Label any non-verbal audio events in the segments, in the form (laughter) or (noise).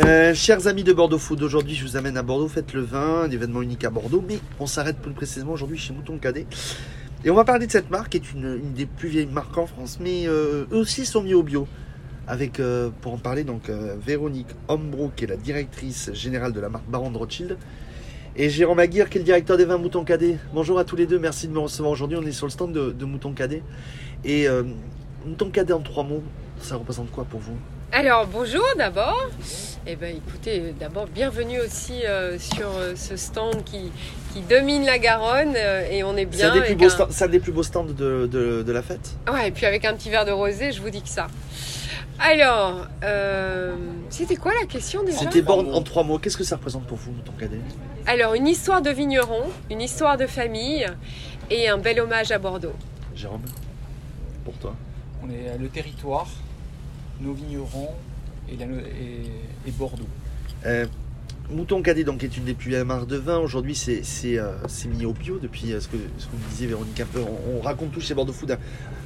Euh, chers amis de Bordeaux Food, aujourd'hui je vous amène à Bordeaux, faites le vin, un événement unique à Bordeaux, mais on s'arrête plus précisément aujourd'hui chez Mouton Cadet. Et on va parler de cette marque qui est une, des plus vieilles marques en France, mais euh, eux aussi sont mis au bio. Avec, euh, pour en parler, donc Véronique Hombro, qui est la directrice générale de la marque Baron de Rothschild, et Jérôme Aguirre, qui est le directeur des vins Mouton Cadet. Bonjour à tous les deux, merci de me recevoir aujourd'hui. On est sur le stand de, Mouton Cadet. Et Mouton Cadet en trois mots, ça représente quoi pour vous? Alors bonjour d'abord. Eh ben écoutez, d'abord bienvenue aussi euh, sur euh, ce stand qui, qui domine la Garonne euh, et on est C'est bien. un, des plus avec beaux un- stands- c'est un des plus beaux stands de, de- de la fête. Ouais, et puis avec un petit verre de rosé, je vous dis que ça. Alors, euh, c'était quoi la question déjà? C'était borne en trois mots. Qu'est-ce que ça représente pour vous, Cadet? Alors, une histoire de vigneron, une histoire de famille et un bel hommage à Bordeaux. Jérôme? Pour toi? On est à le territoire, nos vignerons et, la- et- et Bordeaux. Euh, Mouton Cadet donc, est une des plus vieilles marques de vin. Aujourd'hui, c'est c'est, euh, c'est mis au bio depuis euh, ce que, ce que vous me disiez, Véronique. Un peu, on, on raconte tout chez Bordeaux Food. hein.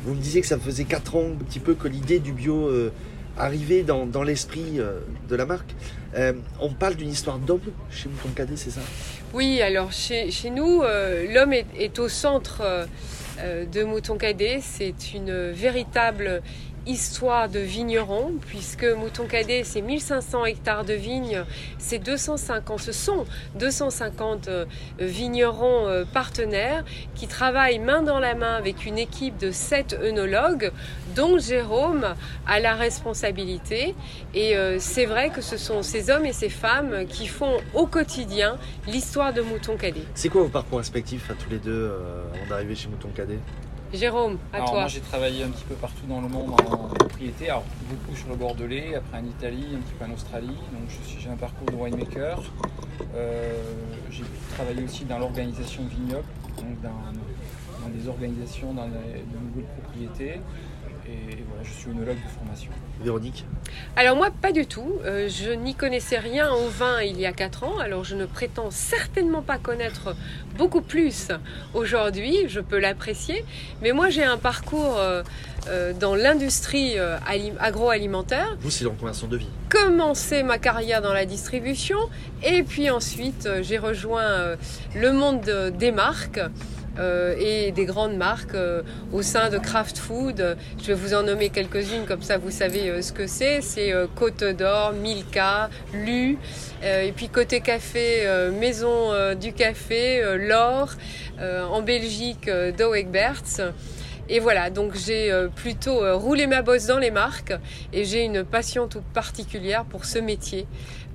Vous me disiez que ça faisait 4 ans un petit peu que l'idée du bio euh, arrivait dans, dans l'esprit euh, de la marque. Euh, on parle d'une histoire d'homme chez Mouton Cadet, c'est ça? Oui, alors chez, chez nous, euh, l'homme est, est au centre de Mouton Cadet. C'est une véritable histoire de vigneron, puisque Mouton Cadet, c'est 1500 hectares de vignes, c'est 250, ce sont 250 euh, vignerons euh, partenaires qui travaillent main dans la main avec une équipe de 7 œnologues, dont Jérôme a la responsabilité. Et euh, c'est vrai que ce sont ces hommes et ces femmes qui font au quotidien l'histoire de Mouton Cadet. C'est quoi vos parcours respectifs à tous les deux avant d'arriver chez Mouton Cadet? Jérôme, à Alors toi. moi j'ai travaillé un petit peu partout dans le monde en propriété, alors beaucoup sur le Bordelais, après en Italie, un petit peu en Australie. Donc j'ai un parcours de winemaker. Euh, j'ai travaillé aussi dans l'organisation de vignoble, donc dans, dans des organisations, dans de nouvelles propriétés. Et voilà, je suis œnologue de formation. Véronique Alors moi, pas du tout. Euh, je n'y connaissais rien au vin il y a 4 ans, alors je ne prétends certainement pas connaître beaucoup plus aujourd'hui, je peux l'apprécier. Mais moi, j'ai un parcours euh, euh, dans l'industrie euh, ali- agroalimentaire. Vous, c'est la reconversion de vie? commencé ma carrière dans la distribution et puis ensuite j'ai rejoint euh, le monde de- des marques et des grandes marques euh, au sein de Kraft Food. Je vais vous en nommer quelques-unes comme ça vous savez euh, ce que c'est. C'est euh, Côte d'Or, Milka, Lu euh, et puis côté café, euh, Maison euh, du Café, euh, L'Or, euh, en Belgique, euh, Douwe Egberts. Et voilà, donc j'ai euh, plutôt euh, roulé ma bosse dans les marques et j'ai une passion toute particulière pour ce métier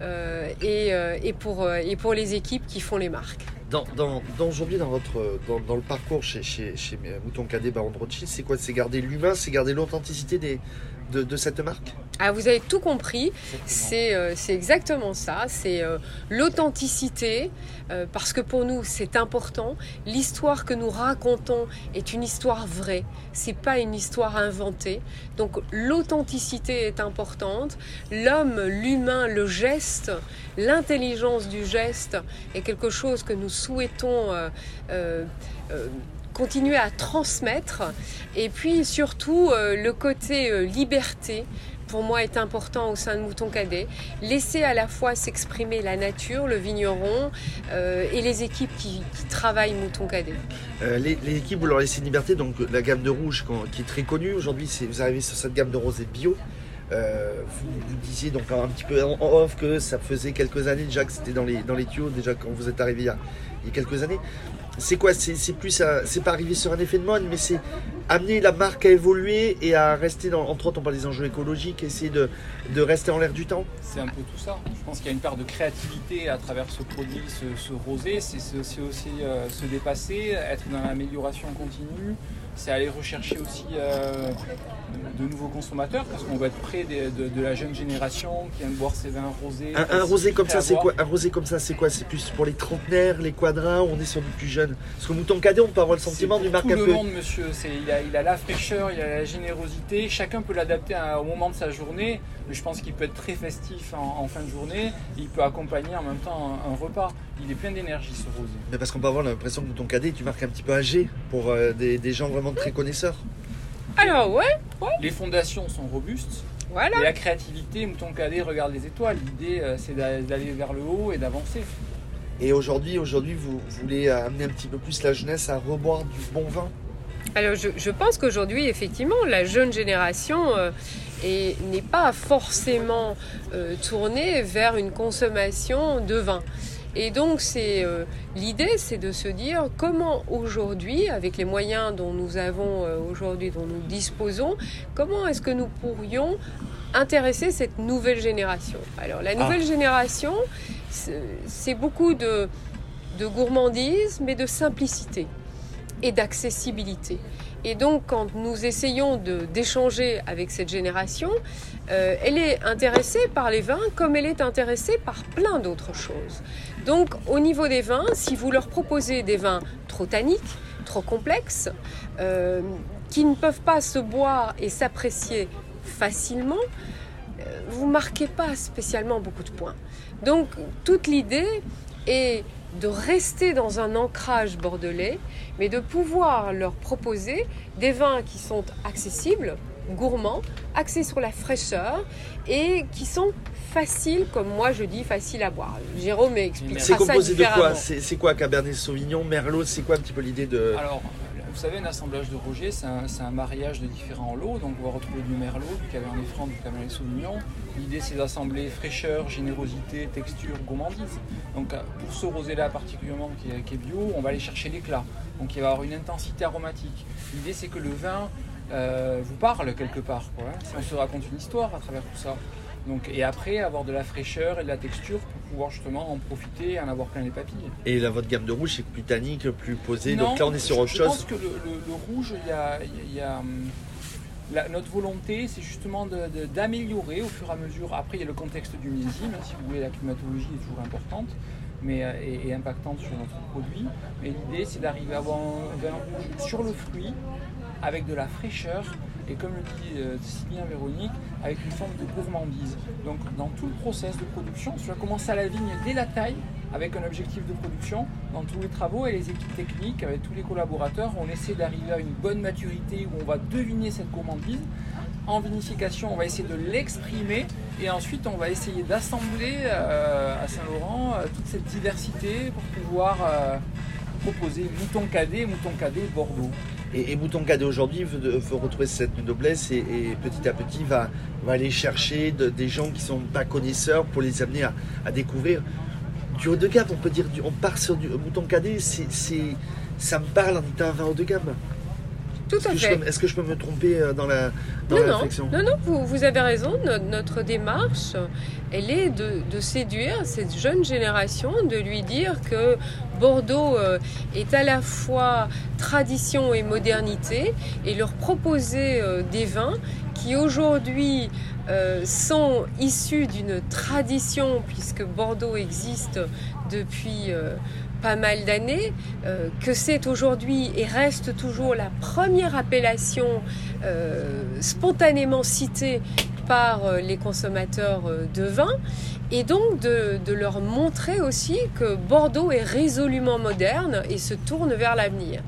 euh, et, euh, pour, euh, et pour les équipes qui font les marques. Dans, dans, dans- le parcours chez, chez, Mouton Cadet Baron Rothschild, c'est quoi? C'est garder l'humain, c'est garder l'authenticité des, de, de cette marque Ah, vous avez tout compris, c'est euh, c'est exactement ça, c'est euh, l'authenticité, euh, parce que pour nous c'est important. L'histoire que nous racontons est une histoire vraie, c'est pas une histoire inventée. Donc l'authenticité est importante. L'homme, l'humain, le geste, l'intelligence du geste est quelque chose que nous souhaitons continuer à transmettre. Et puis surtout euh, le côté euh, liberté pour moi est important au sein de Mouton Cadet. Laisser à la fois s'exprimer la nature, le vigneron euh, et les équipes qui, travaillent Mouton Cadet. Les, équipes, vous leur laissez une liberté, donc la gamme de rouge qui est très connue aujourd'hui, vous arrivez sur cette gamme de rosé bio. Vous, disiez donc un petit peu en off que ça faisait quelques années déjà que c'était dans les, dans les tuyaux, déjà quand vous êtes arrivé il il y a quelques années. C'est quoi C'est plus, c'est pas arrivé sur un effet de mode, mais c'est amener la marque à évoluer et à rester dans, entre autres, on parle des enjeux écologiques, essayer de, de rester en l'air du temps. C'est un peu tout ça. Je pense qu'il y a une part de créativité à travers ce produit, ce, rosé. C'est aussi, euh, se dépasser, être dans l'amélioration continue. C'est aller rechercher aussi euh, de, de nouveaux consommateurs parce qu'on va être près des- de, de la jeune génération qui aime boire ses vins rosés. Un, un rosé comme ça, c'est quoi Un rosé comme ça, c'est quoi? C'est plus pour les trentenaires, les quadrans, ou on est sur du plus jeune? Parce que Mouton Cadet, on peut avoir le sentiment d'une marque tout un le peu. monde, monsieur. Il a, il a la fraîcheur, il a la générosité. Chacun peut l'adapter au moment de sa journée. Mais je pense qu'il peut être très festif en, en fin de journée. Il peut accompagner en même temps un, un repas. Il est plein d'énergie, ce rosé. Mais parce qu'on peut avoir l'impression que Mouton Cadet est une marque un petit peu âgée pour euh, des, des gens vraiment très connaisseurs. Alors ouais, Les fondations sont robustes. Voilà. Et la créativité, Mouton Cadet regarde les étoiles. L'idée, euh, c'est d'a- d'aller vers le haut et d'avancer. Et aujourd'hui, aujourd'hui, vous voulez amener un petit peu plus la jeunesse à reboire du bon vin? Alors je, je pense qu'aujourd'hui, effectivement, la jeune génération euh, est- n'est pas forcément euh, tournée vers une consommation de vin. Et donc c'est euh, l'idée, c'est de se dire comment aujourd'hui, avec les moyens dont nous avons euh, aujourd'hui, dont nous disposons, comment est-ce que nous pourrions intéresser cette nouvelle génération? Alors la nouvelle génération, c'est c'est beaucoup de, de gourmandise, mais de simplicité et d'accessibilité. Et donc, quand nous essayons d'échanger avec cette génération, euh, elle est intéressée par les vins comme elle est intéressée par plein d'autres choses. Donc, au niveau des vins, si vous leur proposez des vins trop tanniques, trop complexes, euh, qui ne peuvent pas se boire et s'apprécier facilement, euh, vous marquez pas spécialement beaucoup de points. Donc, toute l'idée est de rester dans un ancrage bordelais, mais de pouvoir leur proposer des vins qui sont accessibles, gourmands, axés sur la fraîcheur et qui sont faciles, comme moi je dis, faciles à boire. Jérôme expliquera C'est ça composé de quoi. C'est c'est quoi Cabernet Sauvignon, Merlot C'est quoi un petit peu l'idée de Alors, vous savez, un assemblage de Roger, c'est un, mariage de différents lots. Donc, on va retrouver du Merlot, du Cabernet Franc, du Cabernet Sauvignon. L'idée, c'est d'assembler fraîcheur, générosité, texture, gourmandise. Donc, euh, pour ce rosé-là particulièrement qui est, bio, on va aller chercher l'éclat. Donc, il va y avoir une intensité aromatique. L'idée, c'est que le vin euh, vous parle quelque part. Quoi, hein. On se raconte une histoire à travers tout ça. Donc, et après, avoir de la fraîcheur et de la texture pour pouvoir justement en profiter et en avoir plein les papilles. Et là, votre gamme de rouge, c'est plus tannique, plus posé. Non, Donc là, on est sur autre je chose. pense que le, le- le rouge, il y a, il y a, hum, la- notre volonté, c'est justement d'améliorer au fur et à mesure. Après, il y a le contexte du millésime, hein, si vous voulez, la climatologie est toujours importante mais, euh, et, et impactante sur notre produit. Mais l'idée, c'est d'arriver à avoir un vin rouge sur le fruit, avec de la fraîcheur, et comme le dit euh, si bien Véronique, avec une forme de gourmandise. Donc, dans tout le process de production, tu vas commencer à la vigne dès la taille, avec un objectif de production. Dans tous les travaux et les équipes techniques, avec tous les collaborateurs, on essaie d'arriver à une bonne maturité où on va deviner cette gourmandise. En vinification, on va essayer de l'exprimer et ensuite on va essayer d'assembler euh, à Saint-Laurent euh, toute cette diversité pour pouvoir euh, proposer mouton cadet, mouton cadet Bordeaux. Et, Mouton Cadet aujourd'hui veut, retrouver cette noblesse et, et petit à petit va, aller chercher de- des gens qui sont pas connaisseurs pour les amener à, découvrir du haut de gamme. On peut dire, du- on part sur du Mouton Cadet, ça me parle en étant un vin haut de gamme. Tout Est-ce à que, je fait. peux, est-ce que je peux me tromper euh, dans la, dans Non, la non, réflexion? Non, non, vous, vous avez raison. No- Notre démarche, elle est de, de séduire cette jeune génération, de lui dire que Bordeaux euh, est à la fois tradition et modernité, et leur proposer euh, des vins qui aujourd'hui euh, sont issus d'une tradition, puisque Bordeaux existe depuis euh, pas mal d'années, euh, que c'est aujourd'hui et reste toujours la première appellation euh, spontanément citée par euh, les consommateurs euh, de vin et donc de, de leur montrer aussi que Bordeaux est résolument moderne et se tourne vers l'avenir.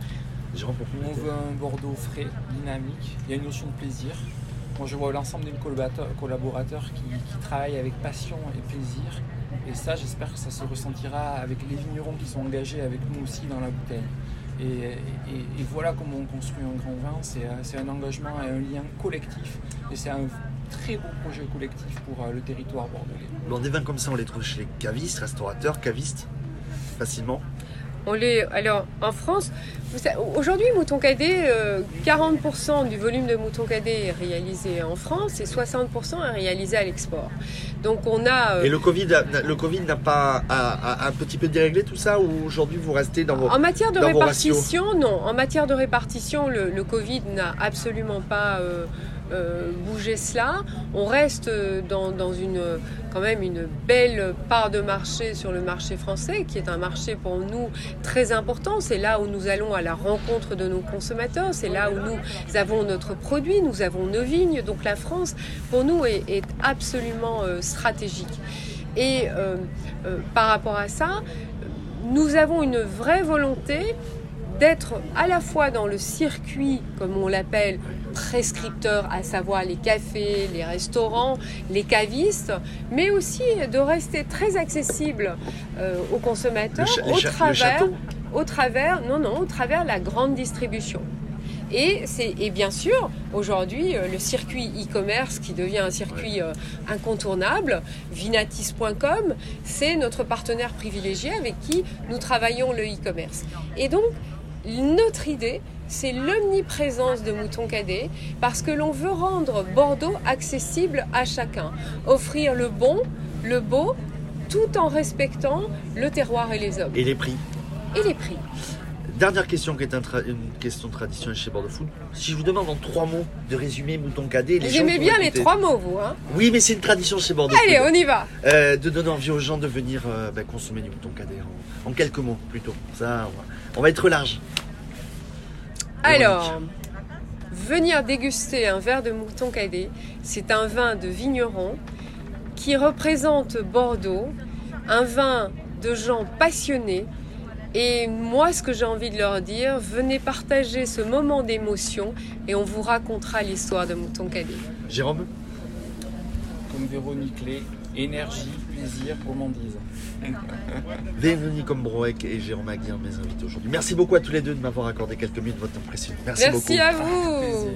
On veut un Bordeaux frais, dynamique, il y a une notion de plaisir. Moi je vois l'ensemble des collaborateurs, qui, travaillent avec passion et plaisir. Et ça j'espère que ça se ressentira avec les vignerons qui sont engagés avec nous aussi dans la bouteille. Et, voilà comment on construit un grand vin, c'est euh, c'est un engagement et un lien collectif. Et c'est un très beau projet collectif pour euh, le territoire bordelais. Bon, des vins comme ça, on les trouve chez les cavistes, restaurateurs, cavistes, facilement? On les, alors en France, aujourd'hui Mouton Cadet, euh, 40% du volume de Mouton Cadet est réalisé en France et 60% est réalisé à l'export. Donc on a... euh, Et le Covid, le Covid n'a pas a- a un petit peu déréglé tout ça ou aujourd'hui vous restez dans vos... En matière de répartition, non. En matière de répartition, le, le Covid n'a absolument pas euh, euh, bougé cela. On reste euh, dans, une, quand même une belle part de marché sur le marché français, qui est un marché pour nous très important. C'est là où nous allons à la rencontre de nos consommateurs. C'est là où nous avons notre produit, nous avons nos vignes. Donc la France, pour nous, est, absolument euh, stratégique. Et par rapport à ça, nous avons une vraie volonté d'être à la fois dans le circuit, comme on l'appelle, prescripteur, à savoir les cafés, les restaurants, les cavistes, mais aussi de rester très accessible euh, aux consommateurs Le au travers, au travers, non non, au travers la grande distribution. Et, c'est, et bien sûr, aujourd'hui, euh, le circuit e-commerce qui devient un circuit euh, incontournable, vinatis.com, c'est notre partenaire privilégié avec qui nous travaillons le e-commerce. Et donc, notre idée, c'est l'omniprésence de Mouton Cadet parce que l'on veut rendre Bordeaux accessible à chacun, offrir le bon, le beau, tout en respectant le terroir et les hommes. Et les prix. Et les prix. Dernière question qui est un une question traditionnelle chez Bordeaux Food. Si je vous demande en trois mots de résumer Mouton Cadet, les pourraient bien les trois mots, vous, hein Oui, mais c'est une tradition chez Bordeaux Allez, Food. on y va Euh, de donner envie aux gens de venir euh, ben, consommer du Mouton Cadet en, en quelques mots plutôt. Ça, on va, on va être large. Alors, venir déguster un verre de mouton cadet, c'est un vin de vigneron qui représente Bordeaux, un vin de gens passionnés. Et moi, ce que j'ai envie de leur dire, venez partager ce moment d'émotion et on vous racontera l'histoire de Mouton Cadet. Jérôme Comme Véronique Lé, énergie, plaisir, gourmandise. (laughs) Véronique Ombroek et Jérôme Aguirre, mes invités aujourd'hui. Merci beaucoup à tous les deux de m'avoir accordé quelques minutes de votre temps précieux. Merci, Merci beaucoup. à vous.